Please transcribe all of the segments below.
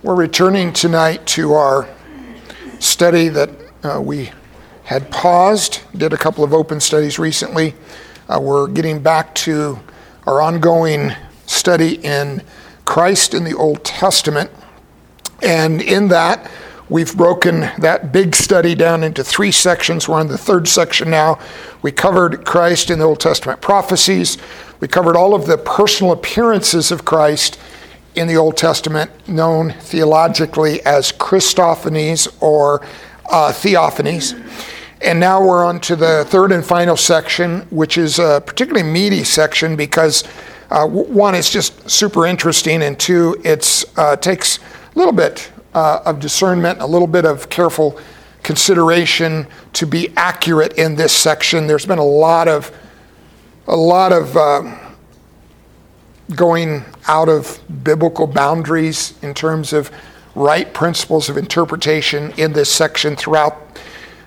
We're returning tonight to our study that uh, we had paused, did a couple of open studies recently. Uh, we're getting back to our ongoing study in Christ in the Old Testament. And in that, we've broken that big study down into three sections. We're on the third section now. We covered Christ in the Old Testament prophecies, we covered all of the personal appearances of Christ in the Old Testament, known theologically as Christophanies or uh, theophanies. And now we're on to the third and final section, which is a particularly meaty section because uh, one, it's just super interesting, and two, it uh, takes a little bit uh, of discernment, a little bit of careful consideration to be accurate in this section. There's been a lot of a lot of uh, going out of biblical boundaries in terms of right principles of interpretation in this section throughout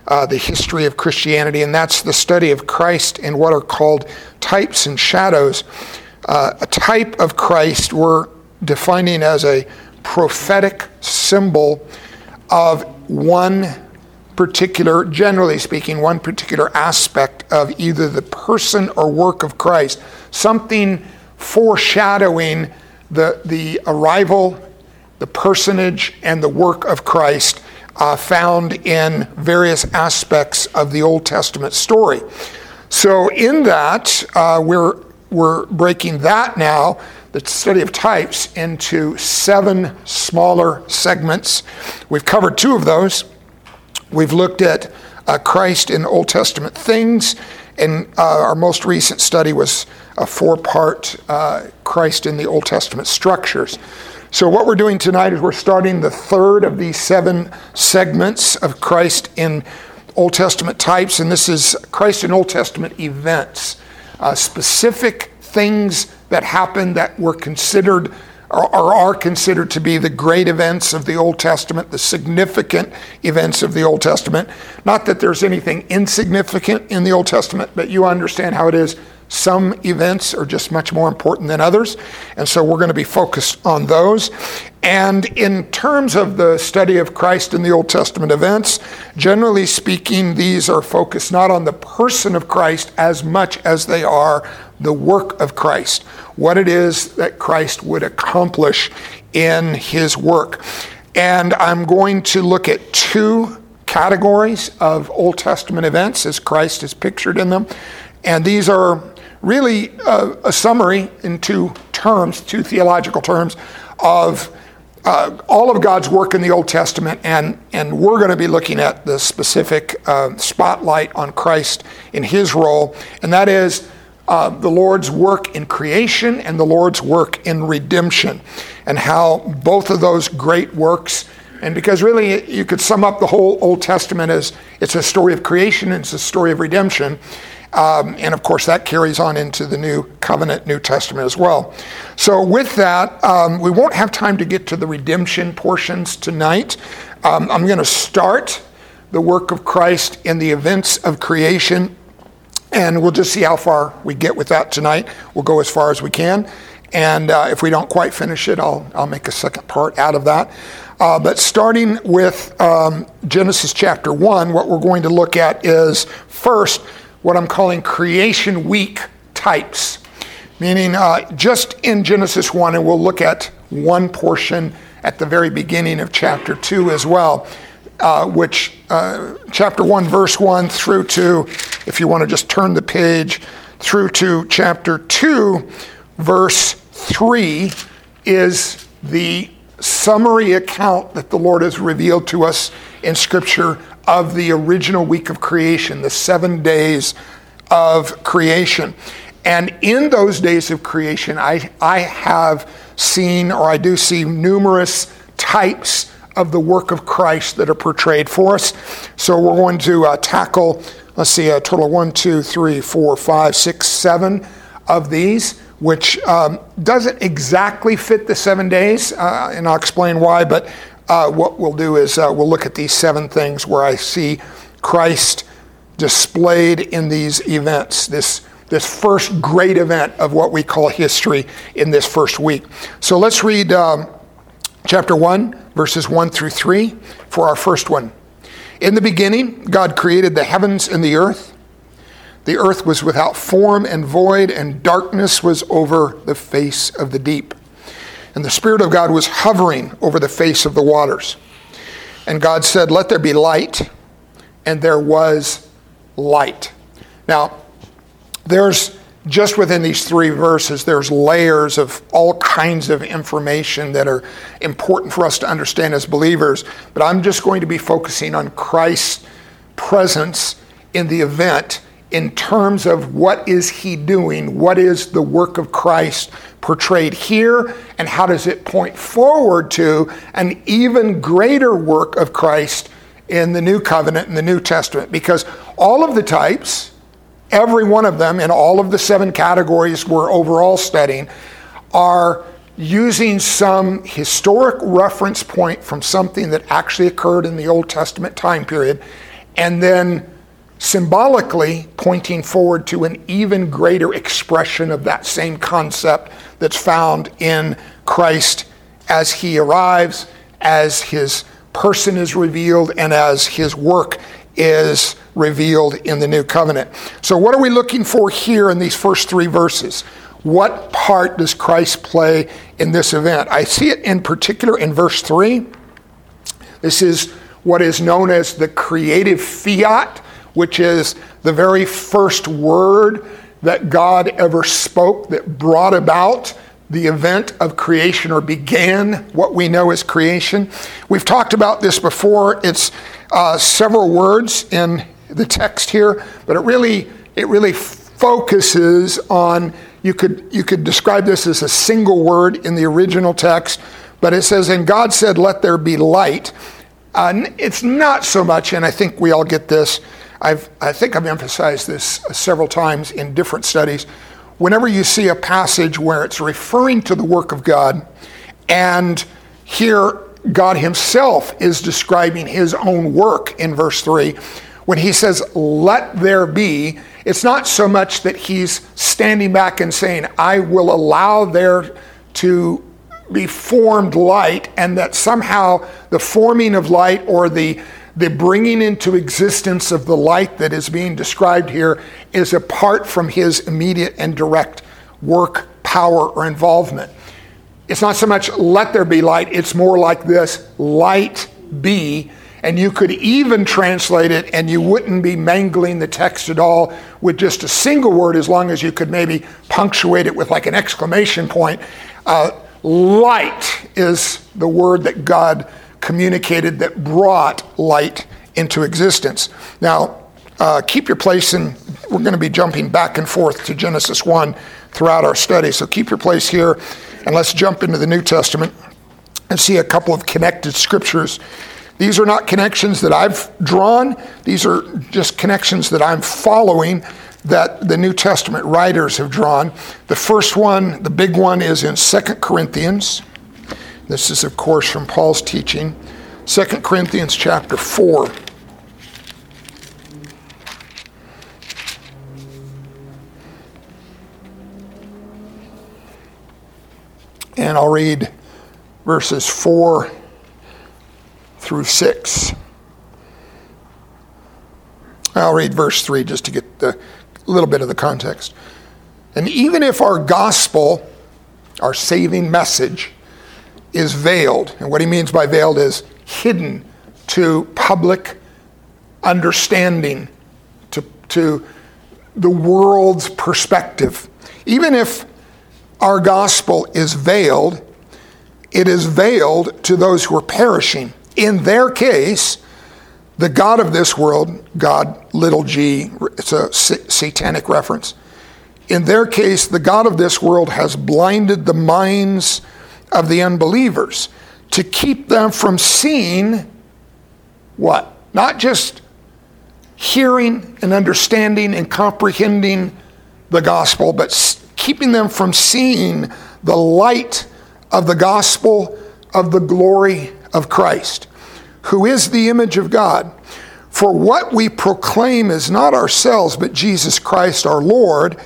uh, the history of Christianity, and that's the study of Christ in what are called types and shadows. Uh, a type of Christ we're defining as a prophetic symbol of one particular, generally speaking, one particular aspect of either the person or work of Christ, something foreshadowing the, the arrival, the personage, and the work of Christ uh, found in various aspects of the Old Testament story. So, in that, uh, we're, we're breaking that now, the study of types, into seven smaller segments. We've covered two of those. We've looked at uh, Christ in Old Testament things, and uh, our most recent study was a four part uh, Christ in the Old Testament structures. So, what we're doing tonight is we're starting the third of these seven segments of Christ in Old Testament types, and this is Christ in Old Testament events, uh, specific things that happened that were considered or are considered to be the great events of the Old Testament, the significant events of the Old Testament. Not that there's anything insignificant in the Old Testament, but you understand how it is some events are just much more important than others, and so we're going to be focused on those. And in terms of the study of Christ in the Old Testament events, generally speaking, these are focused not on the person of Christ as much as they are the work of Christ, what it is that Christ would accomplish in his work. And I'm going to look at two categories of Old Testament events as Christ is pictured in them. And these are really a, summary in two terms, two theological terms, of uh, all of God's work in the Old Testament, and, and we're going to be looking at the specific uh, spotlight on Christ in his role, and that is uh, the Lord's work in creation and the Lord's work in redemption, and how both of those great works, and because really you could sum up the whole Old Testament as it's a story of creation and it's a story of redemption. Um, and of course, that carries on into the New Covenant, New Testament as well. So, with that, um, we won't have time to get to the redemption portions tonight. Um, I'm going to start the work of Christ in the events of creation, and we'll just see how far we get with that tonight. We'll go as far as we can. And uh, if we don't quite finish it, I'll, I'll make a second part out of that. Uh, but starting with um, Genesis chapter 1, what we're going to look at is first what I'm calling creation week types, meaning uh, just in Genesis 1, and we'll look at one portion at the very beginning of chapter 2 as well, uh, which uh, chapter 1, verse 1 through to, if you want to just turn the page, through to chapter 2, verse 3 is the summary account that the Lord has revealed to us in Scripture of the original week of creation, the seven days of creation. And in those days of creation, I, I have seen, or I do see, numerous types of the work of Christ that are portrayed for us. So we're going to uh, tackle, let's see, a total of one, two, three, four, five, six, seven of these, which um, doesn't exactly fit the seven days, uh, and I'll explain why, but uh, what we'll do is uh, we'll look at these seven things where I see Christ displayed in these events, this, this first great event of what we call history in this first week. So let's read um, chapter 1, verses 1 through 3 for our first one. In the beginning, God created the heavens and the earth. The earth was without form and void, and darkness was over the face of the deep. And the Spirit of God was hovering over the face of the waters. And God said, Let there be light, and there was light. Now, there's just within these three verses, there's layers of all kinds of information that are important for us to understand as believers. But I'm just going to be focusing on Christ's presence in the event in terms of what is he doing, what is the work of Christ portrayed here, and how does it point forward to an even greater work of Christ in the New Covenant and the New Testament. Because all of the types, every one of them in all of the seven categories we're overall studying are using some historic reference point from something that actually occurred in the Old Testament time period and then symbolically pointing forward to an even greater expression of that same concept that's found in Christ as he arrives, as his person is revealed, and as his work is revealed in the new covenant. So, what are we looking for here in these first three verses? What part does Christ play in this event? I see it in particular in verse 3. This is what is known as the creative fiat, which is the very first word that God ever spoke that brought about the event of creation or began what we know as creation. We've talked about this before. It's uh, several words in the text here, but it really it really focuses on you could you could describe this as a single word in the original text, but it says, "And God said, Let there be light." Uh, it's not so much, and I think we all get this. I've, I think I've emphasized this several times in different studies. Whenever you see a passage where it's referring to the work of God, and here God Himself is describing His own work in verse 3, when he says, let there be, it's not so much that he's standing back and saying, I will allow there to be formed light, and that somehow the forming of light or the the bringing into existence of the light that is being described here is apart from his immediate and direct work, power, or involvement. It's not so much let there be light, it's more like this light be and you could even translate it and you wouldn't be mangling the text at all with just a single word as long as you could maybe punctuate it with like an exclamation point. Uh, light is the word that God communicated that brought light into existence. Now, uh, keep your place and we're going to be jumping back and forth to Genesis 1 throughout our study. So keep your place here and let's jump into the New Testament and see a couple of connected scriptures these are not connections that I've drawn, these are just connections that I'm following that the New Testament writers have drawn. The first one, the big one, is in 2 Corinthians. This is, of course, from Paul's teaching. 2 Corinthians chapter 4. And I'll read verses 4 through 6. I'll read verse 3 just to get a little bit of the context. And even if our gospel, our saving message, is veiled, and what he means by veiled is hidden to public understanding, to, to the world's perspective. Even if our gospel is veiled, it is veiled to those who are perishing in their case, the God of this world, God, little g, it's a satanic reference. In their case, the God of this world has blinded the minds of the unbelievers to keep them from seeing what? Not just hearing and understanding and comprehending the gospel, but keeping them from seeing the light of the gospel of the glory of Christ, who is the image of God. For what we proclaim is not ourselves, but Jesus Christ our Lord,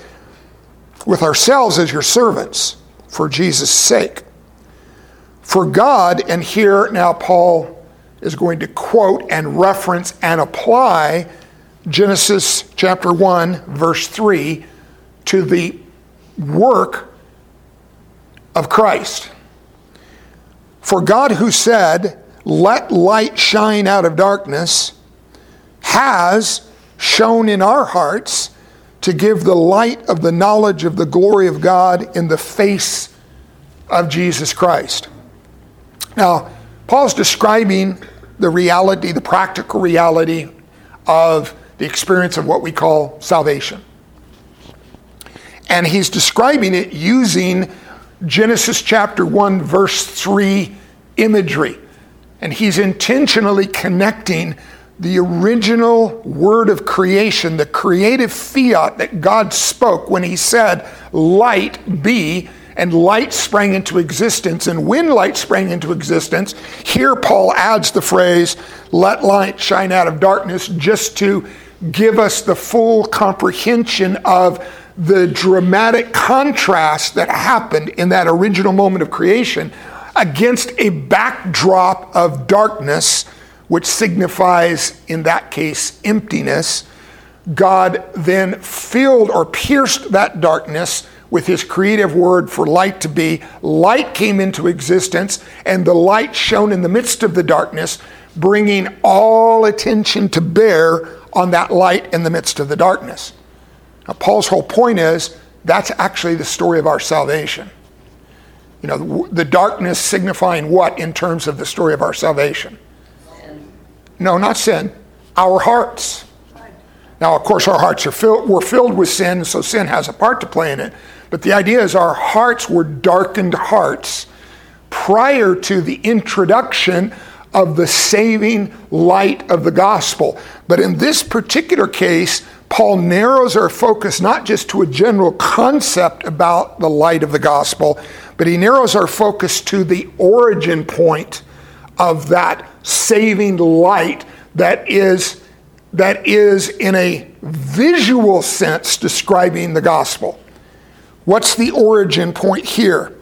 with ourselves as your servants, for Jesus' sake. For God, and here now Paul is going to quote and reference and apply Genesis chapter 1, verse 3 to the work of Christ. For God, who said, Let light shine out of darkness, has shone in our hearts to give the light of the knowledge of the glory of God in the face of Jesus Christ. Now, Paul's describing the reality, the practical reality of the experience of what we call salvation. And he's describing it using Genesis chapter 1, verse 3 imagery. And he's intentionally connecting the original word of creation, the creative fiat that God spoke when he said, Light be, and light sprang into existence. And when light sprang into existence, here Paul adds the phrase, Let light shine out of darkness, just to give us the full comprehension of the dramatic contrast that happened in that original moment of creation against a backdrop of darkness, which signifies, in that case, emptiness. God then filled or pierced that darkness with his creative word for light to be. Light came into existence, and the light shone in the midst of the darkness, bringing all attention to bear on that light in the midst of the darkness. Now, Paul's whole point is that's actually the story of our salvation. You know, the darkness signifying what in terms of the story of our salvation? Sin. No, not sin. Our hearts. Now, of course, our hearts are filled, we're filled with sin, so sin has a part to play in it. But the idea is our hearts were darkened hearts prior to the introduction of the saving light of the gospel. But in this particular case, Paul narrows our focus not just to a general concept about the light of the gospel, but he narrows our focus to the origin point of that saving light that is that is in a visual sense describing the gospel. What's the origin point here?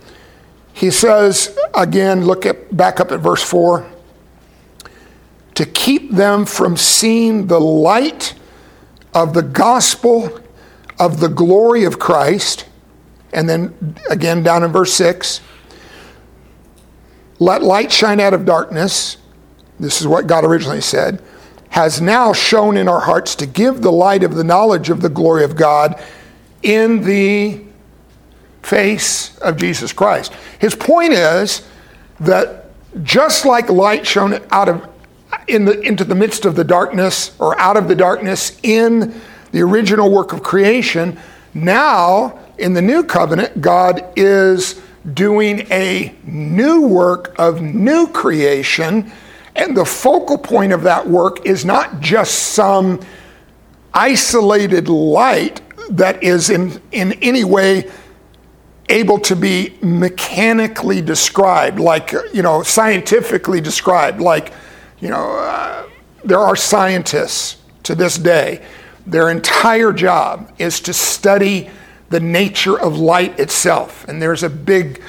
He says again, look at back up at verse 4 to keep them from seeing the light of the gospel of the glory of Christ. And then again down in verse 6 let light shine out of darkness. This is what God originally said. Has now shone in our hearts to give the light of the knowledge of the glory of God in the face of Jesus Christ. His point is that just like light shone out of in the, into the midst of the darkness or out of the darkness in the original work of creation. Now, in the new covenant, God is doing a new work of new creation. And the focal point of that work is not just some isolated light that is in, in any way able to be mechanically described, like, you know, scientifically described, like you know, uh, there are scientists to this day, their entire job is to study the nature of light itself. And there's a big,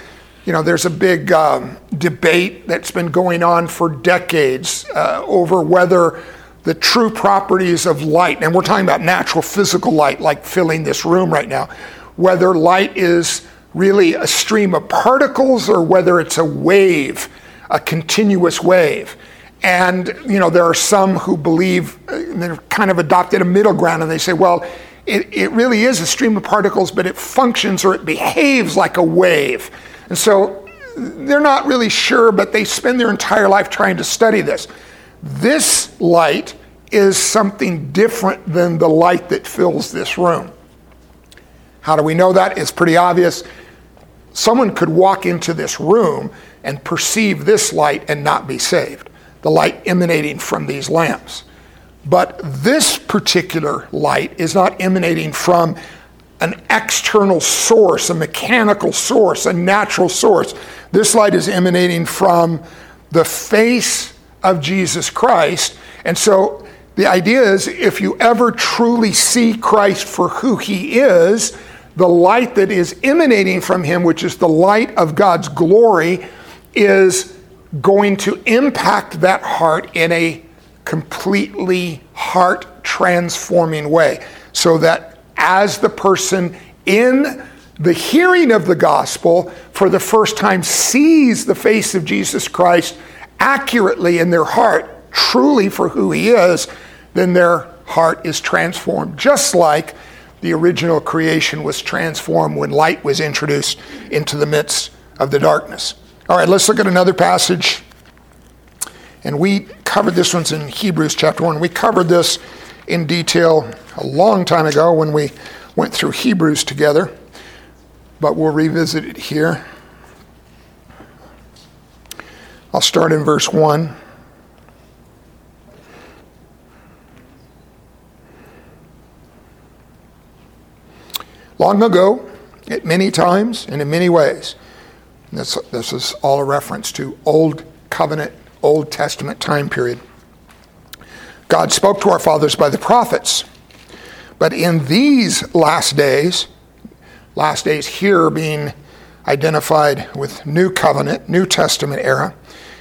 you know, there's a big um, debate that's been going on for decades uh, over whether the true properties of light, and we're talking about natural physical light, like filling this room right now, whether light is really a stream of particles or whether it's a wave, a continuous wave. And, you know, there are some who believe, uh, they've kind of adopted a middle ground and they say, well, it, it really is a stream of particles, but it functions or it behaves like a wave. And so they're not really sure, but they spend their entire life trying to study this. This light is something different than the light that fills this room. How do we know that? It's pretty obvious. Someone could walk into this room and perceive this light and not be saved the light emanating from these lamps. But this particular light is not emanating from an external source, a mechanical source, a natural source. This light is emanating from the face of Jesus Christ. And so the idea is if you ever truly see Christ for who he is, the light that is emanating from him, which is the light of God's glory, is going to impact that heart in a completely heart transforming way. So that as the person in the hearing of the gospel for the first time sees the face of Jesus Christ accurately in their heart, truly for who he is, then their heart is transformed. Just like the original creation was transformed when light was introduced into the midst of the darkness. All right, let's look at another passage. And we covered this one's in Hebrews chapter 1. We covered this in detail a long time ago when we went through Hebrews together, but we'll revisit it here. I'll start in verse 1. Long ago, at many times and in many ways, this, this is all a reference to Old Covenant, Old Testament time period. God spoke to our fathers by the prophets. But in these last days, last days here being identified with New Covenant, New Testament era,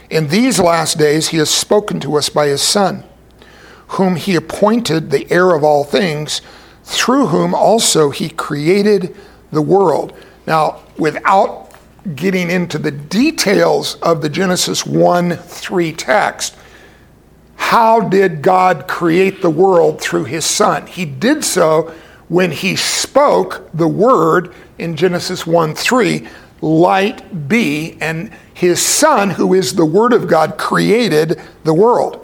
in these last days he has spoken to us by his Son, whom he appointed the heir of all things through whom also he created the world. Now, without getting into the details of the Genesis 1 3 text, how did God create the world through his Son? He did so when he spoke the word in Genesis 1 3, light be, and his Son, who is the Word of God, created the world.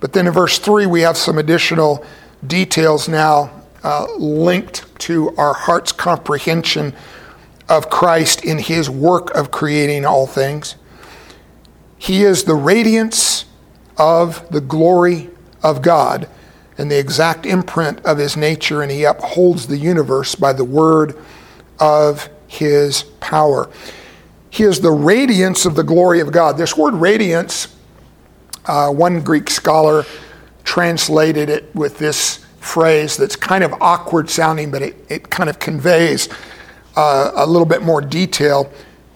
But then in verse 3, we have some additional details now uh, linked to our heart's comprehension of Christ in his work of creating all things. He is the radiance of the glory of God and the exact imprint of his nature, and he upholds the universe by the word of his power. He is the radiance of the glory of God. This word radiance, uh, one Greek scholar translated it with this phrase that's kind of awkward sounding, but it, it kind of conveys uh, a little bit more detail.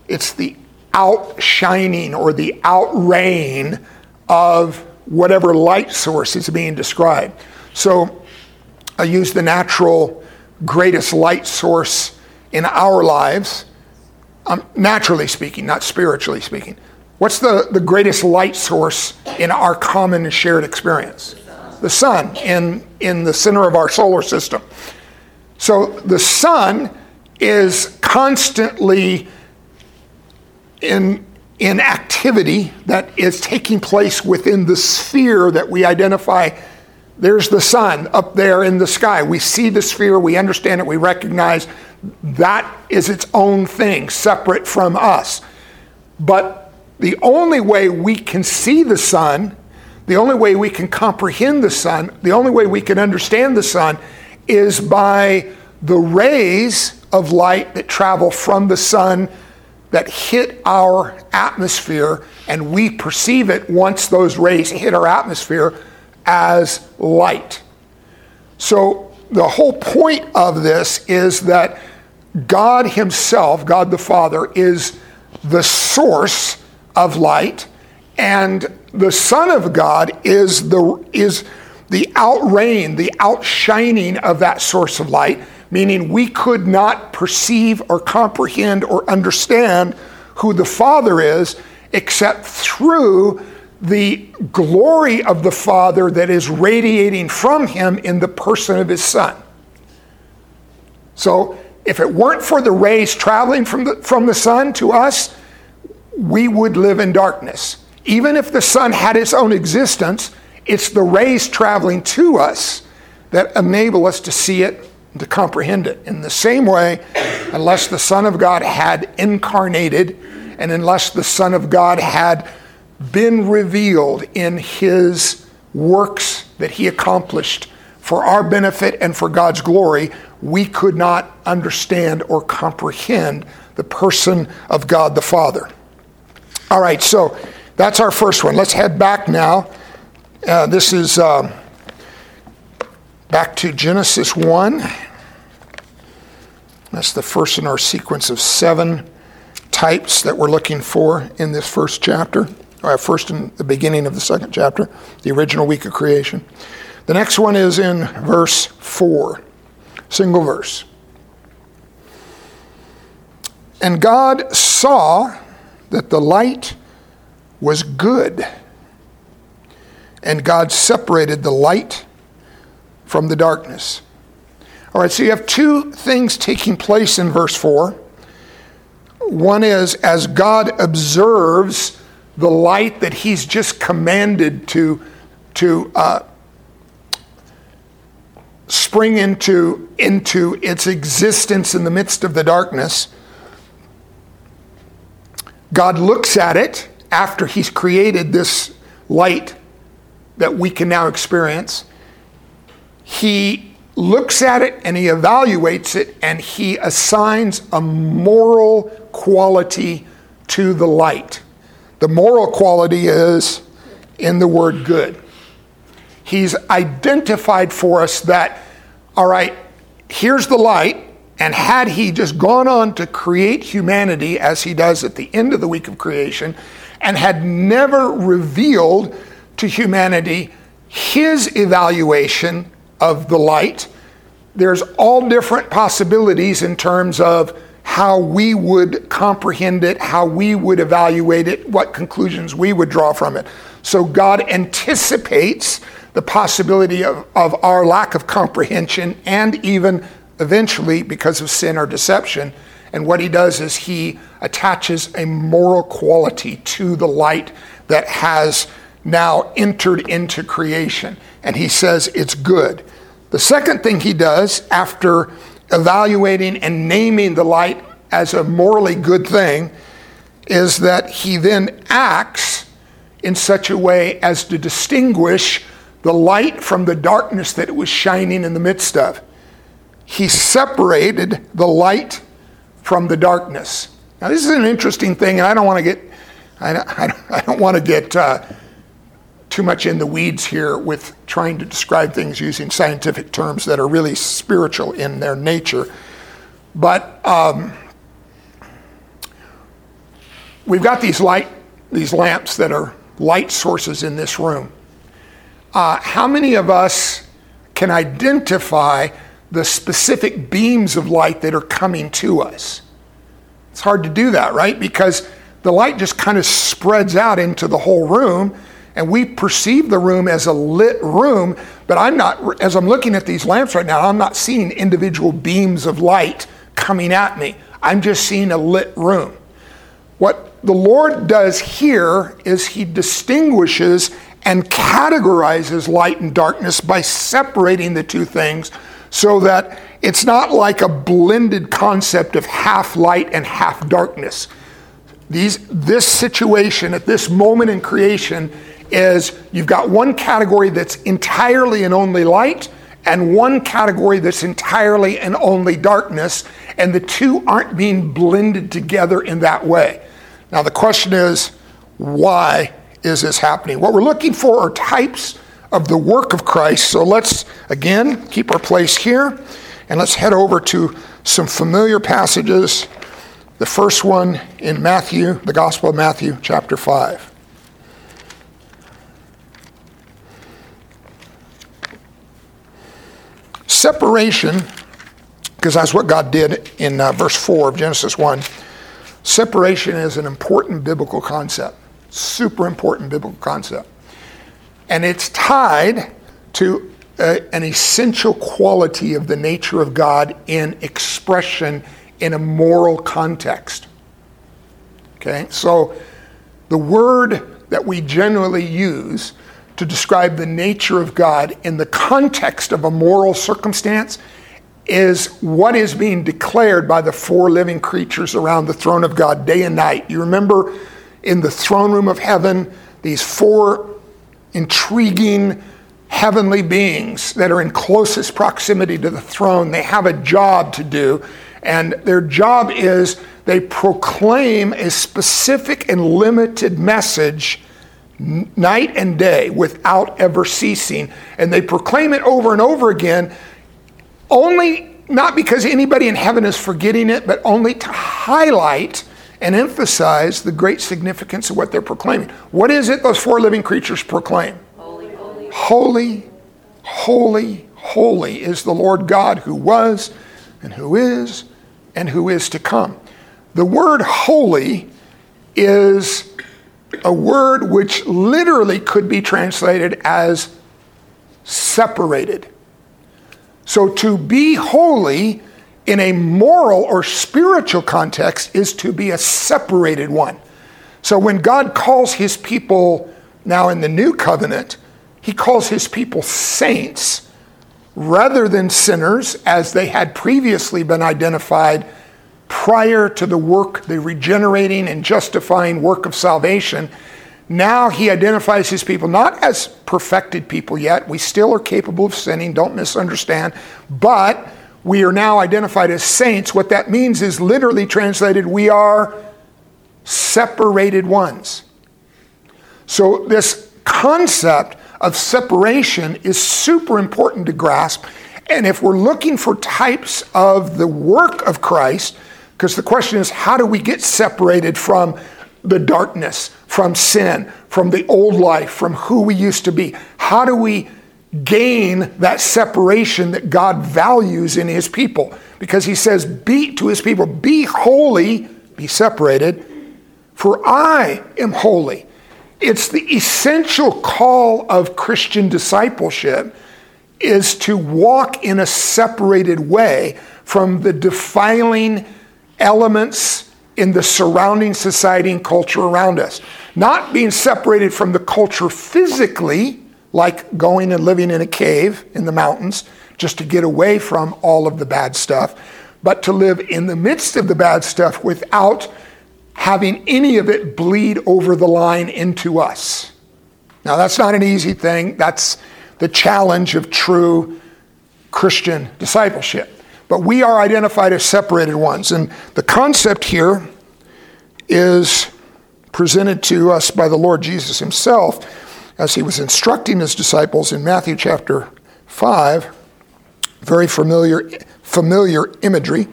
It's the outshining or the outraying of whatever light source is being described. So I use the natural greatest light source in our lives, um, naturally speaking, not spiritually speaking. What's the, the greatest light source in our common shared experience? the sun in, in the center of our solar system. So the sun is constantly in, in activity that is taking place within the sphere that we identify. There's the sun up there in the sky. We see the sphere, we understand it, we recognize that is its own thing, separate from us. But the only way we can see the sun the only way we can comprehend the sun, the only way we can understand the sun, is by the rays of light that travel from the sun that hit our atmosphere, and we perceive it once those rays hit our atmosphere as light. So, the whole point of this is that God Himself, God the Father, is the source of light, and the Son of God is the, is the outraying, the outshining of that source of light, meaning we could not perceive or comprehend or understand who the Father is except through the glory of the Father that is radiating from him in the person of his Son. So, if it weren't for the rays traveling from the, from the sun to us, we would live in darkness. Even if the sun had its own existence, it's the rays traveling to us that enable us to see it and to comprehend it. In the same way, unless the Son of God had incarnated and unless the Son of God had been revealed in his works that he accomplished for our benefit and for God's glory, we could not understand or comprehend the person of God the Father. All right, so that's our first one. Let's head back now. Uh, this is uh, back to Genesis 1. That's the first in our sequence of seven types that we're looking for in this first chapter, or first in the beginning of the second chapter, the original week of creation. The next one is in verse 4, single verse. And God saw that the light was good. And God separated the light from the darkness. All right, so you have two things taking place in verse 4. One is as God observes the light that He's just commanded to, to uh, spring into, into its existence in the midst of the darkness. God looks at it after He's created this light that we can now experience. He looks at it and he evaluates it and he assigns a moral quality to the light. The moral quality is in the word good. He's identified for us that, all right, here's the light, and had he just gone on to create humanity as he does at the end of the week of creation, and had never revealed to humanity his evaluation of the light, there's all different possibilities in terms of how we would comprehend it, how we would evaluate it, what conclusions we would draw from it. So God anticipates the possibility of, of our lack of comprehension and even eventually, because of sin or deception. And what he does is he attaches a moral quality to the light that has now entered into creation. And he says it's good. The second thing he does after evaluating and naming the light as a morally good thing is that he then acts in such a way as to distinguish the light from the darkness that it was shining in the midst of. He separated the light from the darkness. Now, this is an interesting thing, and I don't want to get, I don't, I don't want to get uh, too much in the weeds here with trying to describe things using scientific terms that are really spiritual in their nature. But um, we've got these light, these lamps that are light sources in this room. Uh, how many of us can identify the specific beams of light that are coming to us? It's hard to do that, right? Because the light just kind of spreads out into the whole room and we perceive the room as a lit room, but I'm not, as I'm looking at these lamps right now, I'm not seeing individual beams of light coming at me. I'm just seeing a lit room. What the Lord does here is He distinguishes and categorizes light and darkness by separating the two things so that it's not like a blended concept of half light and half darkness. These, this situation at this moment in creation is you've got one category that's entirely and only light and one category that's entirely and only darkness, and the two aren't being blended together in that way. Now, the question is, why is this happening? What we're looking for are types of the work of Christ. So let's, again, keep our place here, and let's head over to some familiar passages. The first one in Matthew, the Gospel of Matthew, chapter 5. Separation, because that's what God did in uh, verse 4 of Genesis 1. Separation is an important biblical concept, super important biblical concept. And it's tied to a, an essential quality of the nature of God in expression in a moral context. Okay, so the word that we generally use to describe the nature of God in the context of a moral circumstance is what is being declared by the four living creatures around the throne of God day and night. You remember in the throne room of heaven, these four intriguing heavenly beings that are in closest proximity to the throne. They have a job to do, and their job is they proclaim a specific and limited message night and day without ever ceasing. And they proclaim it over and over again, only not because anybody in heaven is forgetting it, but only to highlight and emphasize the great significance of what they're proclaiming. What is it those four living creatures proclaim? Holy, holy, Holy, holy, holy is the Lord God who was and who is and who is to come. The word holy is a word which literally could be translated as separated. So to be holy in a moral or spiritual context is to be a separated one. So when God calls his people now in the new covenant, he calls his people saints rather than sinners as they had previously been identified prior to the work, the regenerating and justifying work of salvation. Now he identifies his people not as perfected people yet. We still are capable of sinning, don't misunderstand. But we are now identified as saints. What that means is literally translated, we are separated ones. So, this concept of separation is super important to grasp. And if we're looking for types of the work of Christ, because the question is, how do we get separated from the darkness, from sin, from the old life, from who we used to be? How do we gain that separation that God values in his people? Because he says, be to his people, be holy, be separated, for I am holy. It's the essential call of Christian discipleship is to walk in a separated way from the defiling elements in the surrounding society and culture around us. Not being separated from the culture physically, like going and living in a cave in the mountains just to get away from all of the bad stuff, but to live in the midst of the bad stuff without having any of it bleed over the line into us. Now, that's not an easy thing. That's the challenge of true Christian discipleship. But we are identified as separated ones. And the concept here is presented to us by the Lord Jesus himself as he was instructing his disciples in Matthew chapter 5. Very familiar, familiar imagery.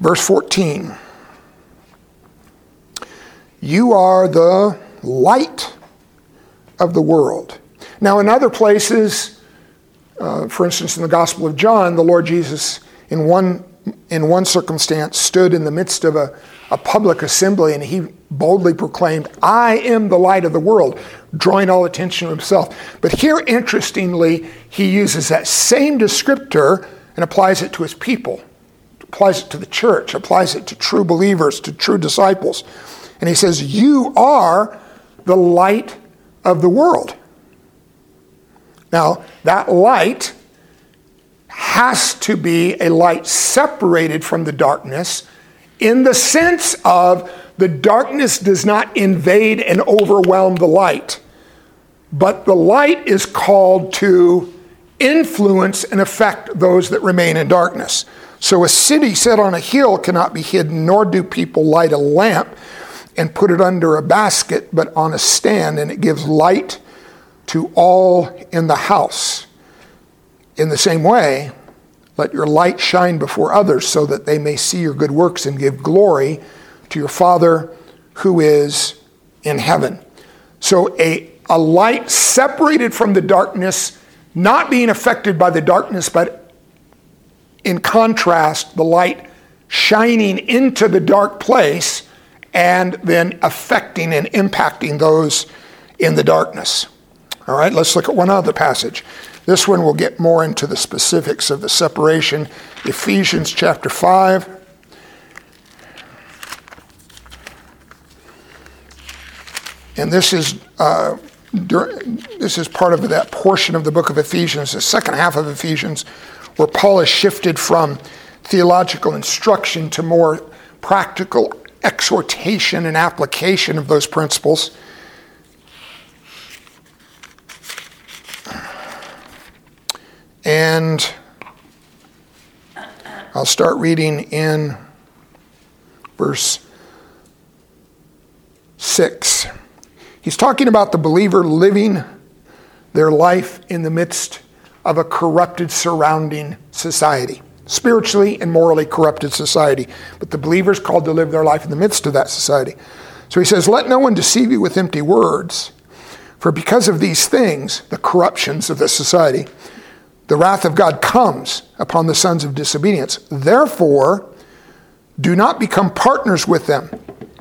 Verse 14 You are the light of the world. Now, in other places, uh, for instance, in the Gospel of John, the Lord Jesus, in one, in one circumstance, stood in the midst of a, a public assembly and he boldly proclaimed, I am the light of the world, drawing all attention to himself. But here, interestingly, he uses that same descriptor and applies it to his people, applies it to the church, applies it to true believers, to true disciples. And he says, You are the light of the world. Now, that light has to be a light separated from the darkness in the sense of the darkness does not invade and overwhelm the light, but the light is called to influence and affect those that remain in darkness. So a city set on a hill cannot be hidden, nor do people light a lamp and put it under a basket, but on a stand, and it gives light to all in the house. In the same way, let your light shine before others so that they may see your good works and give glory to your Father who is in heaven. So, a, a light separated from the darkness, not being affected by the darkness, but in contrast, the light shining into the dark place and then affecting and impacting those in the darkness. All right, let's look at one other passage. This one will get more into the specifics of the separation. Ephesians chapter 5. And this is uh, this is part of that portion of the book of Ephesians, the second half of Ephesians, where Paul has shifted from theological instruction to more practical exhortation and application of those principles. And I'll start reading in verse 6. He's talking about the believer living their life in the midst of a corrupted surrounding society. spiritually and morally corrupted society. But the believers called to live their life in the midst of that society. So he says, Let no one deceive you with empty words, for because of these things, the corruptions of this society, the wrath of God comes upon the sons of disobedience. Therefore, do not become partners with them.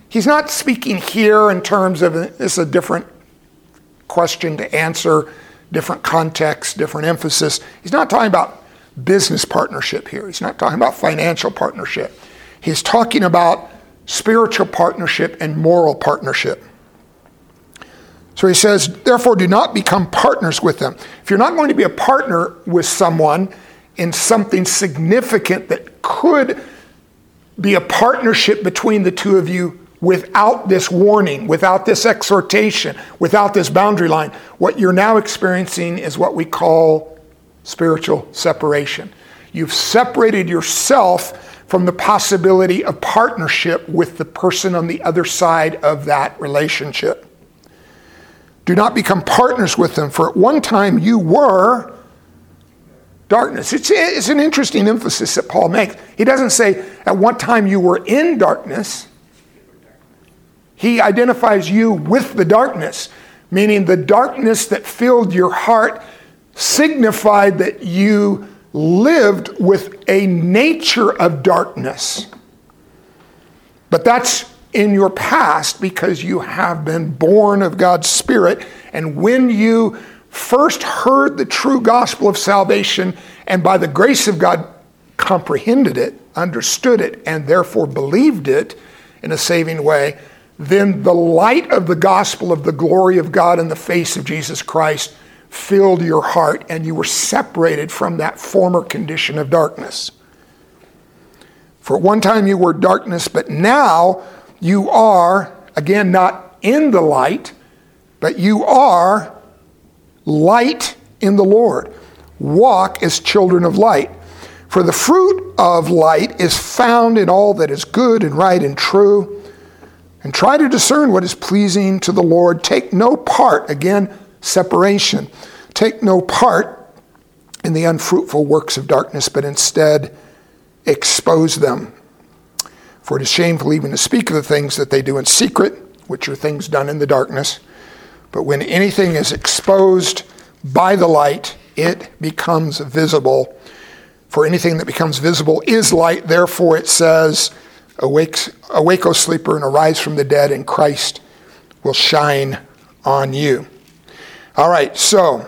He's not speaking here in terms of this is a different question to answer, different context, different emphasis. He's not talking about business partnership here. He's not talking about financial partnership. He's talking about spiritual partnership and moral partnership. So he says, therefore, do not become partners with them. If you're not going to be a partner with someone in something significant that could be a partnership between the two of you without this warning, without this exhortation, without this boundary line, what you're now experiencing is what we call spiritual separation. You've separated yourself from the possibility of partnership with the person on the other side of that relationship. Do not become partners with them, for at one time you were darkness. It's, it's an interesting emphasis that Paul makes. He doesn't say, at one time you were in darkness. He identifies you with the darkness, meaning the darkness that filled your heart signified that you lived with a nature of darkness. But that's in your past because you have been born of God's Spirit. And when you first heard the true gospel of salvation and by the grace of God comprehended it, understood it, and therefore believed it in a saving way, then the light of the gospel of the glory of God in the face of Jesus Christ filled your heart and you were separated from that former condition of darkness. For one time you were darkness, but now you are, again, not in the light, but you are light in the Lord. Walk as children of light. For the fruit of light is found in all that is good and right and true. And try to discern what is pleasing to the Lord. Take no part, again, separation. Take no part in the unfruitful works of darkness, but instead expose them. For it is shameful even to speak of the things that they do in secret, which are things done in the darkness. But when anything is exposed by the light, it becomes visible. For anything that becomes visible is light. Therefore, it says, Awake, awake, O sleeper, and arise from the dead, and Christ will shine on you. All right, so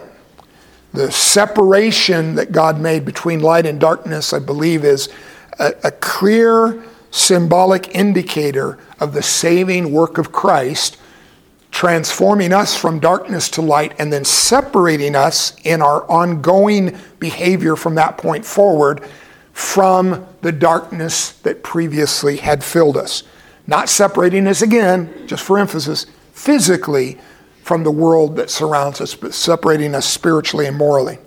the separation that God made between light and darkness, I believe, is a, a clear symbolic indicator of the saving work of Christ, transforming us from darkness to light and then separating us in our ongoing behavior from that point forward from the darkness that previously had filled us. Not separating us again, just for emphasis, physically from the world that surrounds us, but separating us spiritually and morally.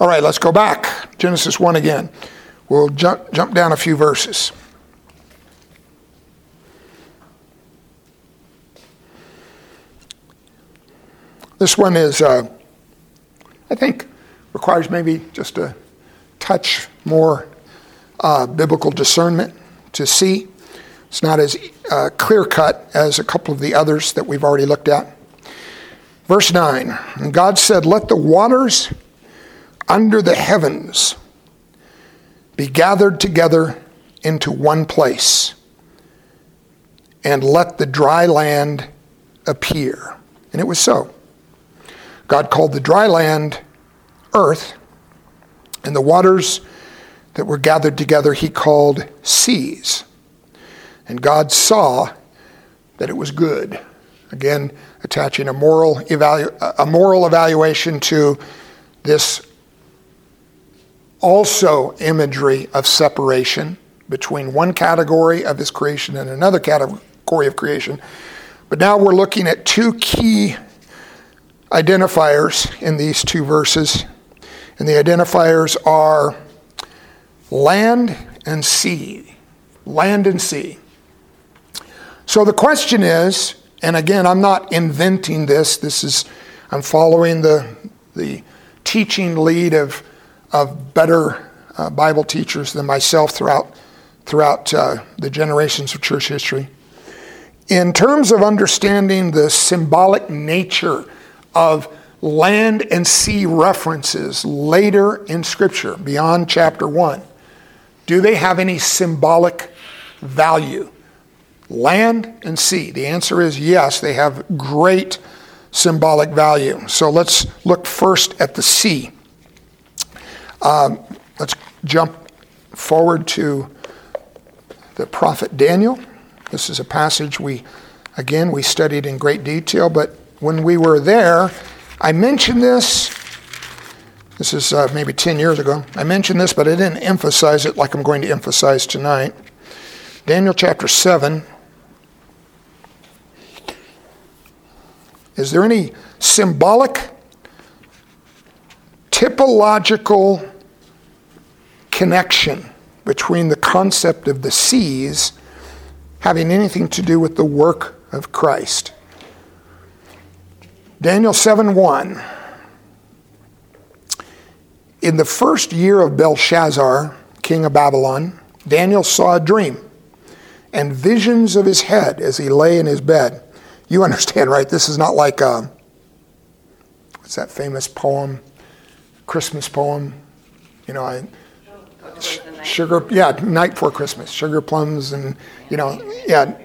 All right, let's go back. Genesis 1 again. We'll jump, jump down a few verses. This one is, uh, I think, requires maybe just a touch more uh, biblical discernment to see. It's not as uh, clear cut as a couple of the others that we've already looked at. Verse 9 And God said, Let the waters under the heavens be gathered together into one place, and let the dry land appear. And it was so. God called the dry land earth, and the waters that were gathered together he called seas. And God saw that it was good. Again, attaching a moral, evalu- a moral evaluation to this also imagery of separation between one category of his creation and another category of creation. But now we're looking at two key identifiers in these two verses. And the identifiers are land and sea. Land and sea. So the question is, and again, I'm not inventing this, this is, I'm following the, the teaching lead of, of better uh, Bible teachers than myself throughout, throughout uh, the generations of church history. In terms of understanding the symbolic nature of land and sea references later in Scripture, beyond chapter 1, do they have any symbolic value? Land and sea. The answer is yes, they have great symbolic value. So let's look first at the sea. Um, let's jump forward to the prophet Daniel. This is a passage we, again, we studied in great detail, but when we were there, I mentioned this. This is uh, maybe 10 years ago. I mentioned this, but I didn't emphasize it like I'm going to emphasize tonight. Daniel chapter 7. Is there any symbolic, typological connection between the concept of the seas having anything to do with the work of Christ? Daniel 7 1. In the first year of Belshazzar, king of Babylon, Daniel saw a dream and visions of his head as he lay in his bed. You understand, right? This is not like a, um, what's that famous poem, Christmas poem? You know, I, sugar, yeah, night before Christmas, sugar plums, and you know, yeah.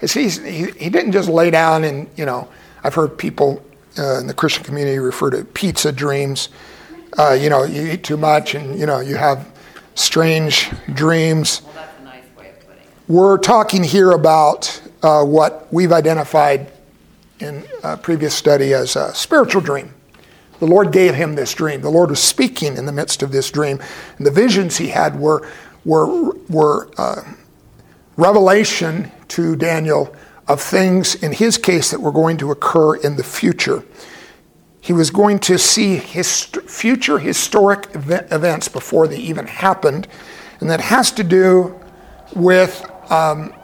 He, he didn't just lay down and you know. I've heard people uh, in the Christian community refer to pizza dreams. Uh, you know, you eat too much, and you know you have strange dreams. Well, that's a nice way of putting it. We're talking here about uh, what we've identified in a previous study as a spiritual dream. The Lord gave him this dream. The Lord was speaking in the midst of this dream. And the visions he had were, were, were uh, revelation to Daniel of things, in his case, that were going to occur in the future. He was going to see his future historic event, events before they even happened. And that has to do with um,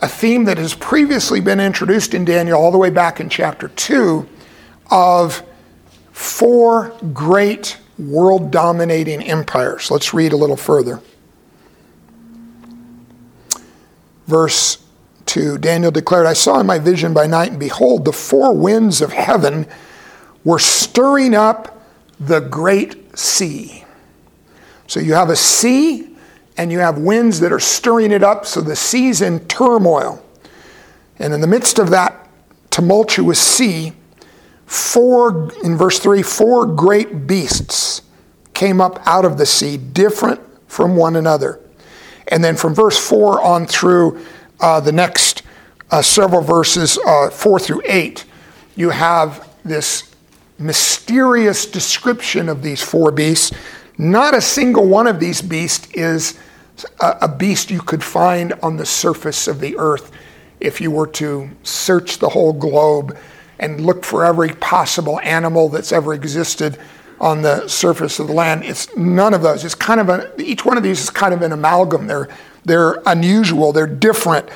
a theme that has previously been introduced in Daniel all the way back in chapter 2 of four great world dominating empires. Let's read a little further. Verse 2 Daniel declared, I saw in my vision by night, and behold, the four winds of heaven were stirring up the great sea. So you have a sea and you have winds that are stirring it up, so the sea's in turmoil. And in the midst of that tumultuous sea, four, in verse 3, four great beasts came up out of the sea, different from one another. And then from verse 4 on through uh, the next uh, several verses, uh, 4 through 8, you have this mysterious description of these four beasts. Not a single one of these beasts is a beast you could find on the surface of the earth if you were to search the whole globe and look for every possible animal that's ever existed on the surface of the land. It's none of those. It's kind of a, each one of these is kind of an amalgam. They're they're unusual. They're different.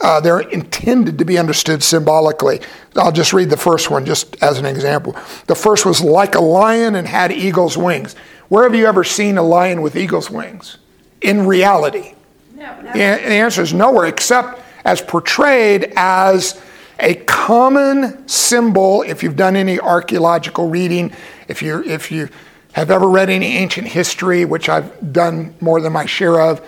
Uh, they're intended to be understood symbolically. I'll just read the first one just as an example. The first was like a lion and had eagle's wings. Where have you ever seen a lion with eagle's wings? in reality? No, the, the answer is nowhere except as portrayed as a common symbol if you've done any archaeological reading if you if you have ever read any ancient history which i've done more than my share of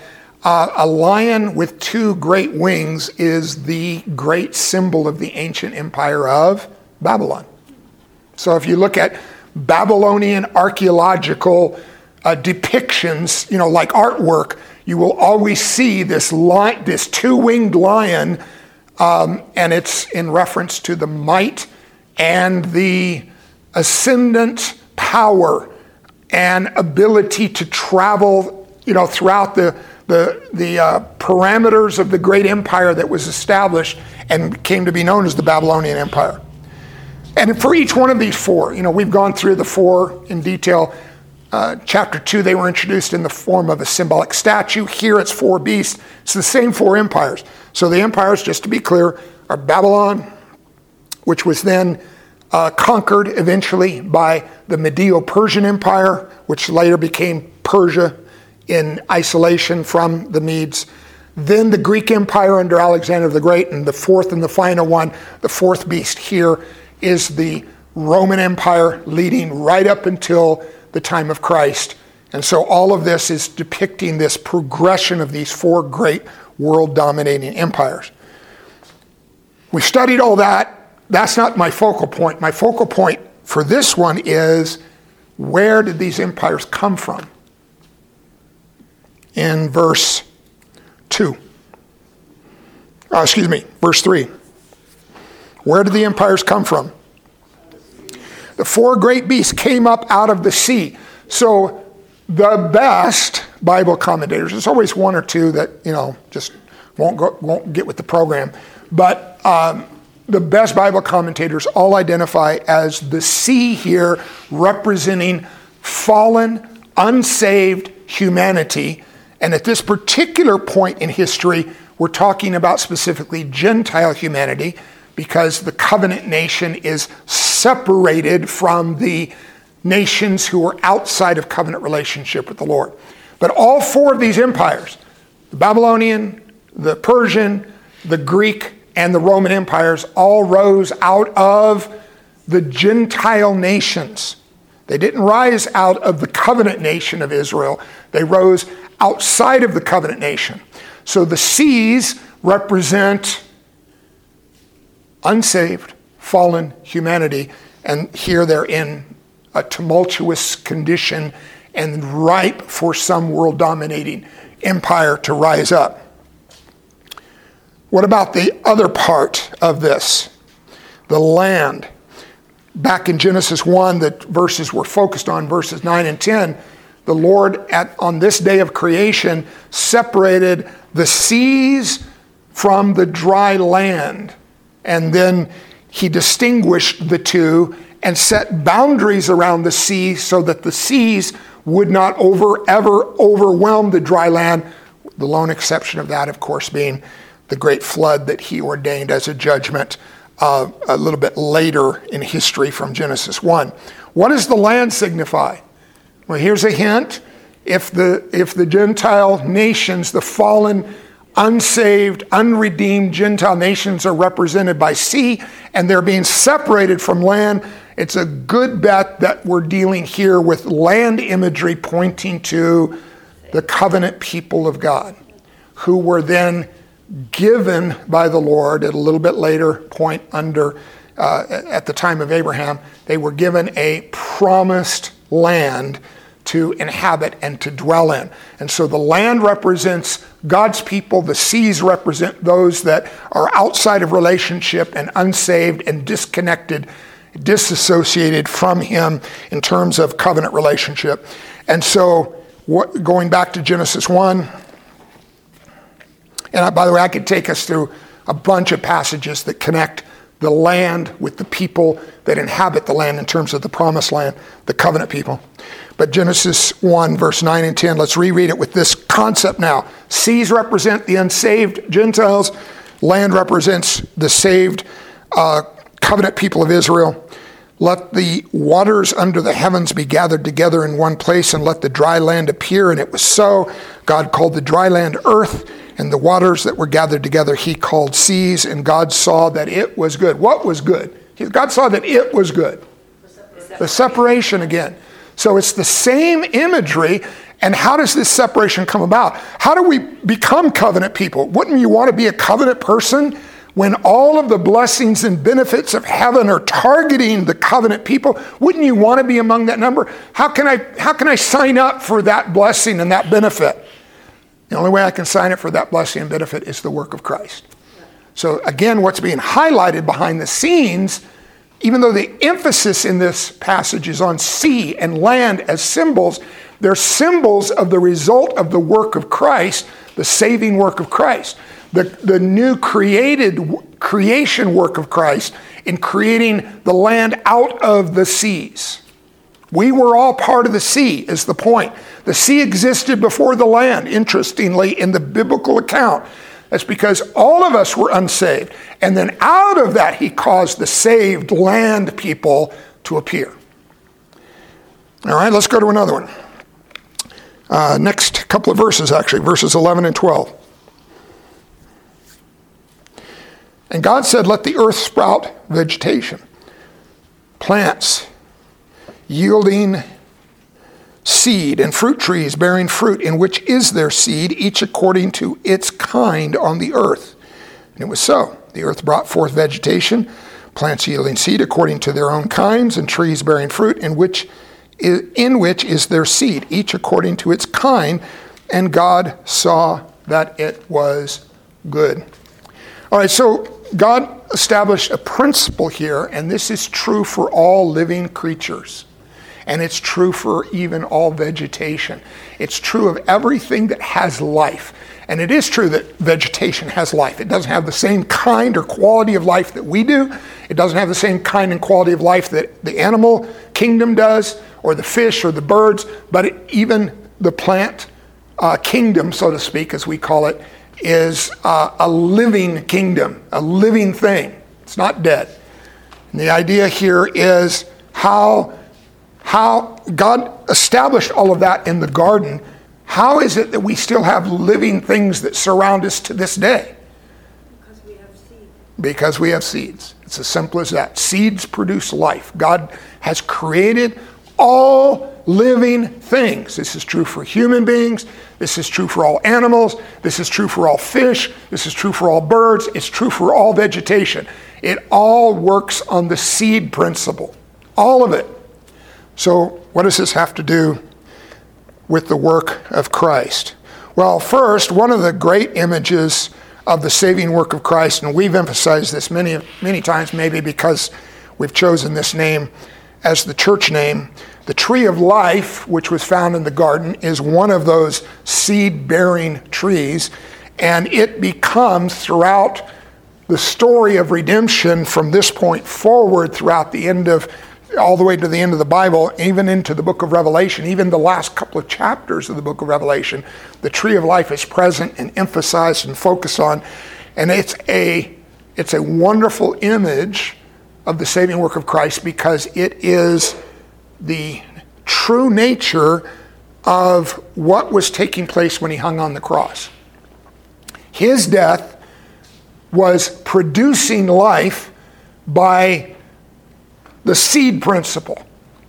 uh, a lion with two great wings is the great symbol of the ancient empire of babylon. So if you look at babylonian archaeological uh, depictions, you know, like artwork, you will always see this lion, this two-winged lion, um, and it's in reference to the might and the ascendant power and ability to travel, you know, throughout the the the uh, parameters of the great empire that was established and came to be known as the Babylonian Empire. And for each one of these four, you know, we've gone through the four in detail uh, chapter 2, they were introduced in the form of a symbolic statue. Here it's four beasts. It's the same four empires. So the empires, just to be clear, are Babylon, which was then uh, conquered eventually by the Medo Persian Empire, which later became Persia in isolation from the Medes. Then the Greek Empire under Alexander the Great, and the fourth and the final one, the fourth beast here, is the Roman Empire leading right up until the time of Christ. And so all of this is depicting this progression of these four great world dominating empires. We studied all that. That's not my focal point. My focal point for this one is where did these empires come from? In verse 2. Uh, excuse me, verse 3. Where did the empires come from? The four great beasts came up out of the sea. So the best Bible commentators, there's always one or two that, you know, just won't, go, won't get with the program, but um, the best Bible commentators all identify as the sea here representing fallen, unsaved humanity. And at this particular point in history, we're talking about specifically Gentile humanity because the covenant nation is separated from the nations who are outside of covenant relationship with the Lord. But all four of these empires, the Babylonian, the Persian, the Greek, and the Roman empires, all rose out of the Gentile nations. They didn't rise out of the covenant nation of Israel, they rose outside of the covenant nation. So the seas represent unsaved, fallen humanity, and here they're in a tumultuous condition and ripe for some world dominating empire to rise up. What about the other part of this? The land. Back in Genesis 1, the verses were focused on, verses 9 and 10. The Lord, at, on this day of creation, separated the seas from the dry land. And then he distinguished the two and set boundaries around the sea so that the seas would not over, ever overwhelm the dry land. The lone exception of that, of course, being the great flood that he ordained as a judgment uh, a little bit later in history from Genesis 1. What does the land signify? Well, here's a hint. If the, if the Gentile nations, the fallen, unsaved, unredeemed Gentile nations are represented by sea and they're being separated from land, it's a good bet that we're dealing here with land imagery pointing to the covenant people of God, who were then given by the Lord at a little bit later point under uh, at the time of Abraham, they were given a promised land to inhabit and to dwell in. And so the land represents God's people, the seas represent those that are outside of relationship and unsaved and disconnected disassociated from him in terms of covenant relationship. And so, what, going back to Genesis 1, and I, by the way, I could take us through a bunch of passages that connect the land with the people that inhabit the land in terms of the promised land, the covenant people. But Genesis 1, verse 9 and 10, let's reread it with this concept now. Seas represent the unsaved Gentiles, land represents the saved uh, covenant people of Israel. Let the waters under the heavens be gathered together in one place, and let the dry land appear. And it was so. God called the dry land earth, and the waters that were gathered together he called seas. And God saw that it was good. What was good? God saw that it was good. The separation again. So it's the same imagery. And how does this separation come about? How do we become covenant people? Wouldn't you want to be a covenant person? when all of the blessings and benefits of heaven are targeting the covenant people, wouldn't you want to be among that number? How can I, how can I sign up for that blessing and that benefit? The only way I can sign up for that blessing and benefit is the work of Christ. So, again, what's being highlighted behind the scenes, even though the emphasis in this passage is on sea and land as symbols, they're symbols of the result of the work of Christ, the saving work of Christ the, the new created creation work of Christ in creating the land out of the seas. We were all part of the sea, is the point. The sea existed before the land, interestingly, in the biblical account. That's because all of us were unsaved. And then out of that, he caused the saved land people to appear. All right, let's go to another one. Uh, next couple of verses, actually, verses 11 and 12. And God said, Let the earth sprout vegetation, plants yielding seed, and fruit trees bearing fruit, in which is their seed, each according to its kind on the earth. And it was so. The earth brought forth vegetation, plants yielding seed according to their own kinds, and trees bearing fruit, in which in which is their seed, each according to its kind. And God saw that it was good. All right, so God established a principle here, and this is true for all living creatures. And it's true for even all vegetation. It's true of everything that has life. And it is true that vegetation has life. It doesn't have the same kind or quality of life that we do. It doesn't have the same kind and quality of life that the animal kingdom does, or the fish, or the birds, but it, even the plant uh, kingdom, so to speak, as we call it, is uh, a living kingdom, a living thing. It's not dead. And the idea here is how, how God established all of that in the garden how is it that we still have living things that surround us to this day? Because we have seeds. Because we have seeds. It's as simple as that. Seeds produce life. God has created all living things. This is true for human beings. This is true for all animals. This is true for all fish. This is true for all birds. It's true for all vegetation. It all works on the seed principle. All of it. So, what does this have to do with the work of Christ? Well, first, one of the great images of the saving work of Christ, and we've emphasized this many, many times, maybe because we've chosen this name as the church name. The tree of life, which was found in the garden, is one of those seed bearing trees, and it becomes throughout the story of redemption from this point forward, throughout the end of all the way to the end of the Bible, even into the book of Revelation, even the last couple of chapters of the book of Revelation, the tree of life is present and emphasized and focused on. And it's a, it's a wonderful image of the saving work of Christ because it is the true nature of what was taking place when he hung on the cross. His death was producing life by the seed principle.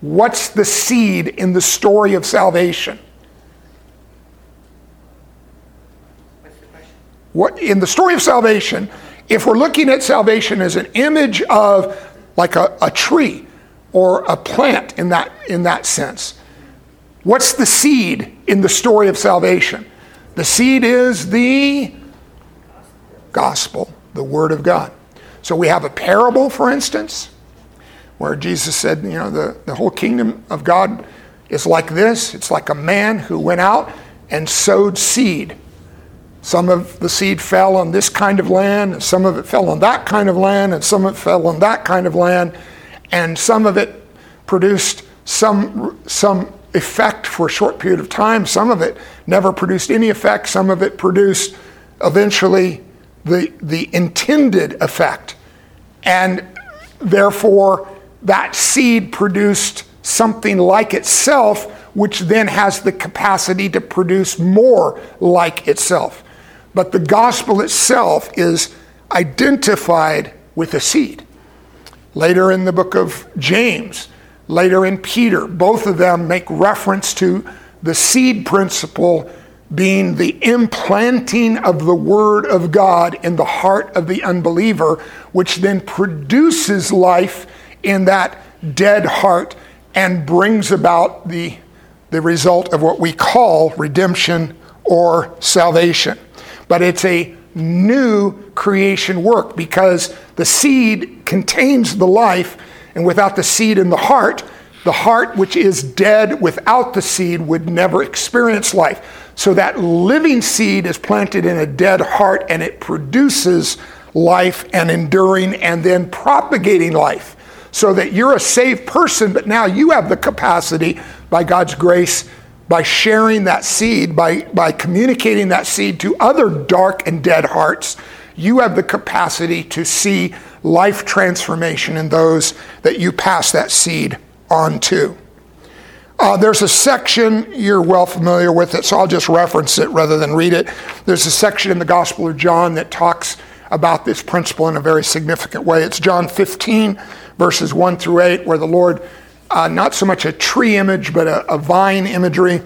What's the seed in the story of salvation? What in the story of salvation, if we're looking at salvation as an image of like a, a tree or a plant in that in that sense, what's the seed in the story of salvation? The seed is the gospel, the word of God. So we have a parable, for instance, where Jesus said, you know, the, the whole kingdom of God is like this it's like a man who went out and sowed seed. Some of the seed fell on this kind of land, and some of it fell on that kind of land, and some of it fell on that kind of land, and some of it produced some, some effect for a short period of time. Some of it never produced any effect. Some of it produced eventually the, the intended effect. And therefore, that seed produced something like itself, which then has the capacity to produce more like itself. But the gospel itself is identified with a seed. Later in the book of James, later in Peter, both of them make reference to the seed principle being the implanting of the Word of God in the heart of the unbeliever, which then produces life in that dead heart and brings about the, the result of what we call redemption or salvation. But it's a new creation work because the seed contains the life, and without the seed in the heart, the heart, which is dead without the seed, would never experience life. So that living seed is planted in a dead heart and it produces life and enduring and then propagating life so that you're a saved person, but now you have the capacity by God's grace, by sharing that seed, by, by communicating that seed to other dark and dead hearts, you have the capacity to see life transformation in those that you pass that seed on to. Uh, there's a section, you're well familiar with it, so I'll just reference it rather than read it. There's a section in the Gospel of John that talks about this principle in a very significant way. It's John 15, verses 1 through 8, where the Lord, uh, not so much a tree image, but a, a vine imagery,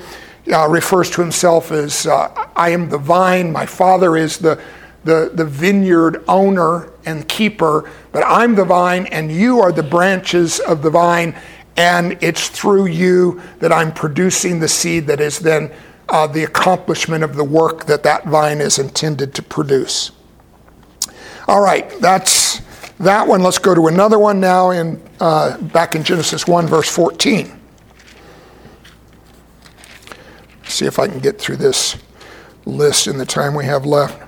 uh, refers to himself as uh, I am the vine, my Father is the, the, the vineyard owner and keeper, but I'm the vine, and you are the branches of the vine, and it's through you that I'm producing the seed that is then uh, the accomplishment of the work that that vine is intended to produce. All right, that's that one. Let's go to another one now in uh, back in Genesis 1, verse 14. See if I can get through this list in the time we have left.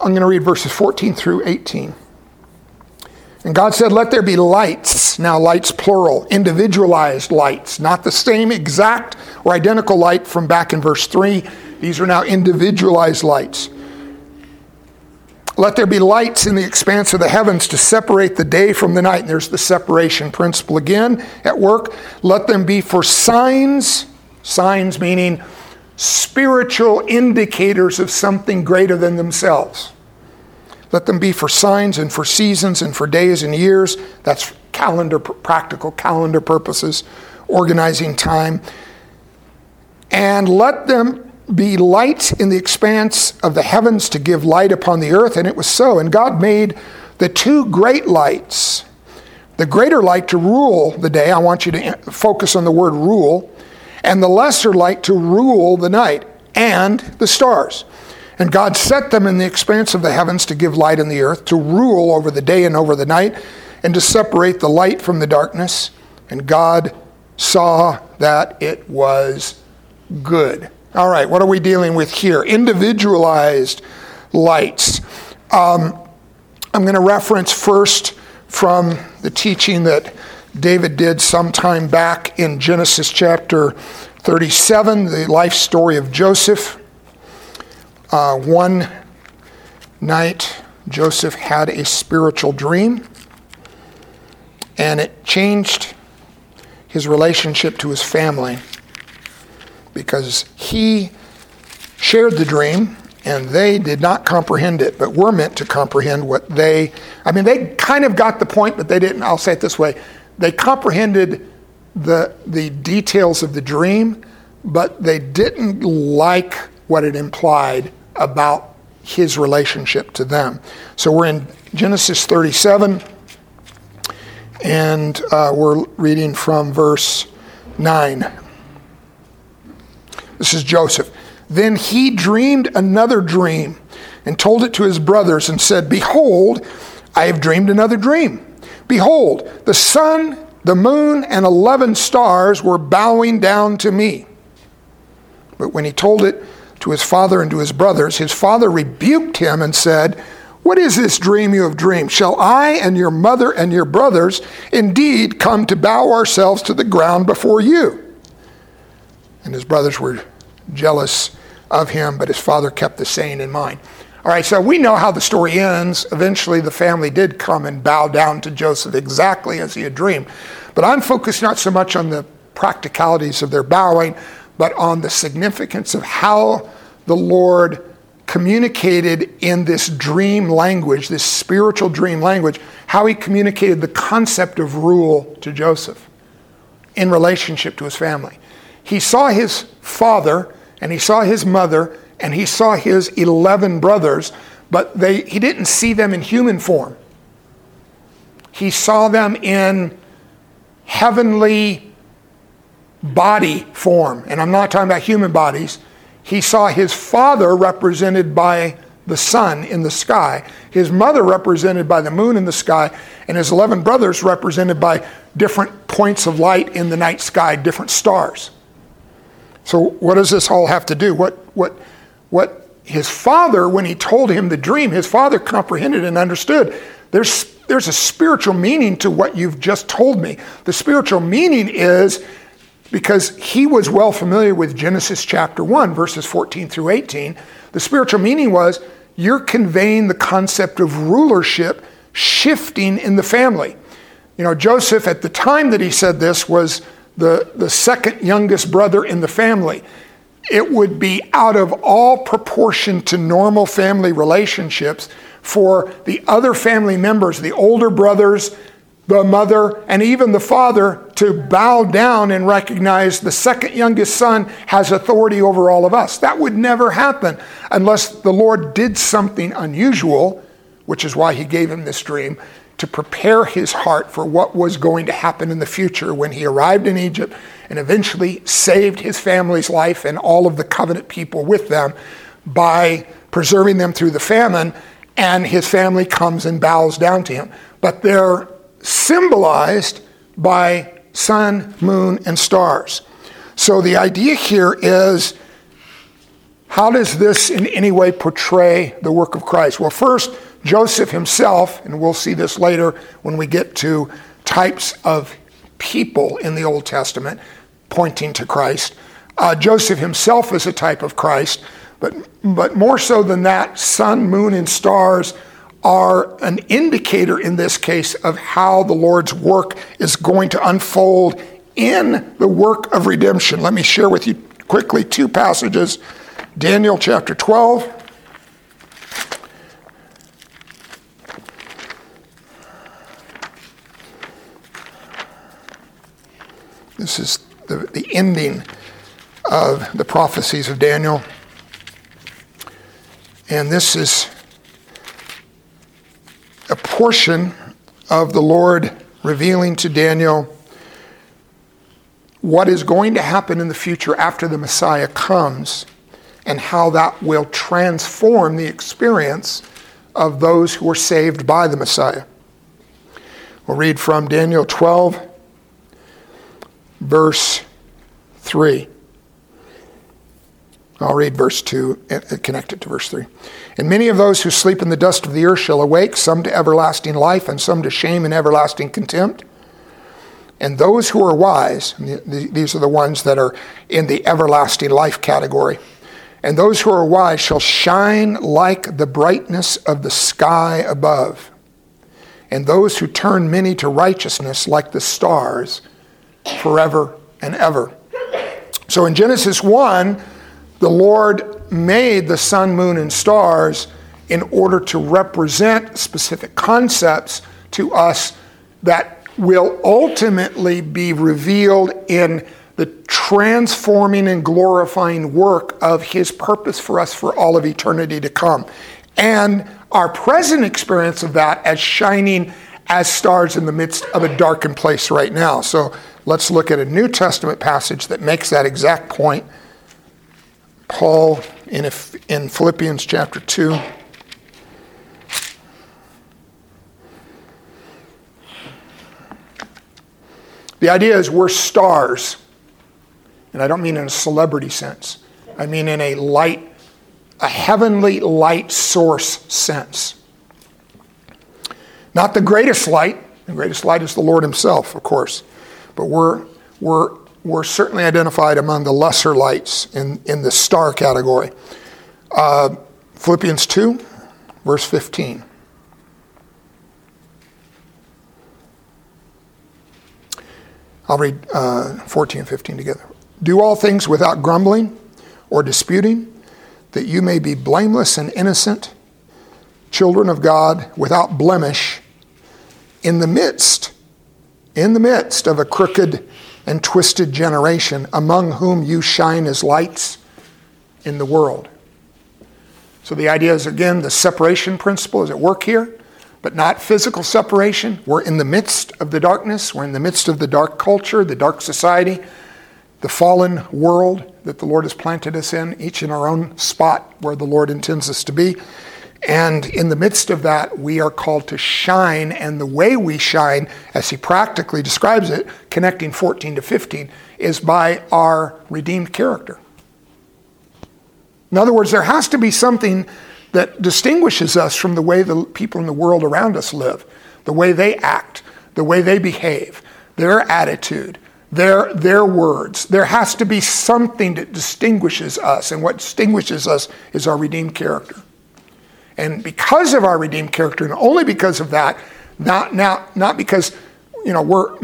I'm going to read verses 14 through 18. And God said, Let there be lights. Now, lights plural, individualized lights, not the same exact or identical light from back in verse 3. These are now individualized lights. Let there be lights in the expanse of the heavens to separate the day from the night. And there's the separation principle again at work. Let them be for signs, signs meaning spiritual indicators of something greater than themselves. Let them be for signs and for seasons and for days and years. That's calendar, practical calendar purposes, organizing time. And let them be light in the expanse of the heavens to give light upon the earth. And it was so. And God made the two great lights, the greater light to rule the day. I want you to focus on the word rule, and the lesser light to rule the night, and the stars. And God set them in the expanse of the heavens to give light in the earth, to rule over the day and over the night, and to separate the light from the darkness. And God saw that it was good. All right, what are we dealing with here? Individualized lights. Um, I'm going to reference first from the teaching that David did sometime back in Genesis chapter 37, the life story of Joseph. Uh, one night, Joseph had a spiritual dream, and it changed his relationship to his family because he shared the dream and they did not comprehend it, but we're meant to comprehend what they, I mean, they kind of got the point, but they didn't, I'll say it this way. They comprehended the, the details of the dream, but they didn't like what it implied about his relationship to them. So we're in Genesis 37, and uh, we're reading from verse 9. This is Joseph. Then he dreamed another dream and told it to his brothers and said, Behold, I have dreamed another dream. Behold, the sun, the moon, and 11 stars were bowing down to me. But when he told it to his father and to his brothers, his father rebuked him and said, What is this dream you have dreamed? Shall I and your mother and your brothers indeed come to bow ourselves to the ground before you? And his brothers were jealous of him, but his father kept the saying in mind. All right, so we know how the story ends. Eventually, the family did come and bow down to Joseph exactly as he had dreamed. But I'm focused not so much on the practicalities of their bowing, but on the significance of how the Lord communicated in this dream language, this spiritual dream language, how he communicated the concept of rule to Joseph in relationship to his family he saw his father and he saw his mother and he saw his 11 brothers, but they, he didn't see them in human form. He saw them in heavenly body form. And I'm not talking about human bodies. He saw his father represented by the sun in the sky, his mother represented by the moon in the sky, and his 11 brothers represented by different points of light in the night sky, different stars. So what does this all have to do? What what what his father, when he told him the dream, his father comprehended and understood. There's there's a spiritual meaning to what you've just told me. The spiritual meaning is because he was well familiar with Genesis chapter 1, verses 14 through 18. The spiritual meaning was you're conveying the concept of rulership shifting in the family. You know, Joseph, at the time that he said this, was the, the second youngest brother in the family, it would be out of all proportion to normal family relationships for the other family members, the older brothers, the mother, and even the father to bow down and recognize the second youngest son has authority over all of us. That would never happen unless the Lord did something unusual, which is why he gave him this dream, to prepare his heart for what was going to happen in the future when he arrived in Egypt and eventually saved his family's life and all of the covenant people with them by preserving them through the famine. And his family comes and bows down to him. But they're symbolized by sun, moon, and stars. So the idea here is how does this in any way portray the work of Christ? Well, first, Joseph himself, and we'll see this later when we get to types of people in the Old Testament pointing to Christ. Uh, Joseph himself is a type of Christ, but, but more so than that, sun, moon, and stars are an indicator in this case of how the Lord's work is going to unfold in the work of redemption. Let me share with you quickly two passages Daniel chapter 12. This is the, the ending of the prophecies of Daniel. And this is a portion of the Lord revealing to Daniel what is going to happen in the future after the Messiah comes and how that will transform the experience of those who are saved by the Messiah. We'll read from Daniel 12, verse 3. I'll read verse 2, uh, connected to verse 3. And many of those who sleep in the dust of the earth shall awake, some to everlasting life, and some to shame and everlasting contempt. And those who are wise, these are the ones that are in the everlasting life category, and those who are wise shall shine like the brightness of the sky above. And those who turn many to righteousness like the stars forever and ever. So in Genesis 1, the Lord made the sun, moon, and stars in order to represent specific concepts to us that will ultimately be revealed in the transforming and glorifying work of His purpose for us for all of eternity to come. And our present experience of that as shining as stars in the midst of a darkened place right now. So let's look at a New Testament passage that makes that exact point Paul in, in Philippians chapter 2. The idea is we're stars. And I don't mean in a celebrity sense, I mean in a light, a heavenly light source sense. Not the greatest light, the greatest light is the Lord Himself, of course, but we're, we're were certainly identified among the lesser lights in, in the star category. Uh, Philippians 2, verse 15. I'll read uh, 14 and 15 together. Do all things without grumbling or disputing, that you may be blameless and innocent, children of God, without blemish, in the midst, in the midst of a crooked and twisted generation, among whom you shine as lights in the world. So the idea is again, the separation principle is at work here, but not physical separation. We're in the midst of the darkness, we're in the midst of the dark culture, the dark society, the fallen world that the Lord has planted us in, each in our own spot where the Lord intends us to be. And in the midst of that, we are called to shine. And the way we shine, as he practically describes it, connecting 14 to 15, is by our redeemed character. In other words, there has to be something that distinguishes us from the way the people in the world around us live, the way they act, the way they behave, their attitude, their, their words. There has to be something that distinguishes us, and what distinguishes us is our redeemed character. And because of our redeemed character, and only because of that, not, not, not because you know, we're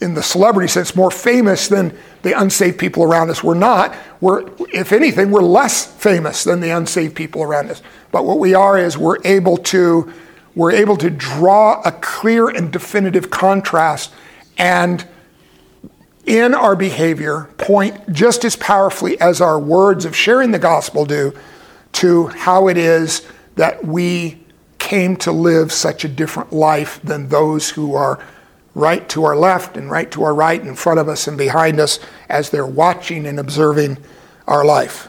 in the celebrity sense, more famous than the unsaved people around us. We're not. We're, if anything, we're less famous than the unsaved people around us. But what we are is we're able to, we're able to draw a clear and definitive contrast and in our behavior point just as powerfully as our words of sharing the gospel do to how it is that we came to live such a different life than those who are right to our left and right to our right, in front of us and behind us, as they're watching and observing our life.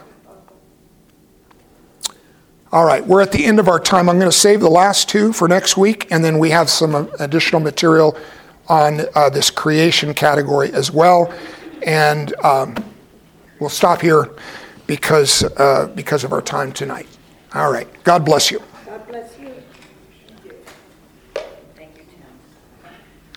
All right, we're at the end of our time. I'm going to save the last two for next week, and then we have some additional material on uh, this creation category as well. And um, we'll stop here because, uh, because of our time tonight. All right, God bless you.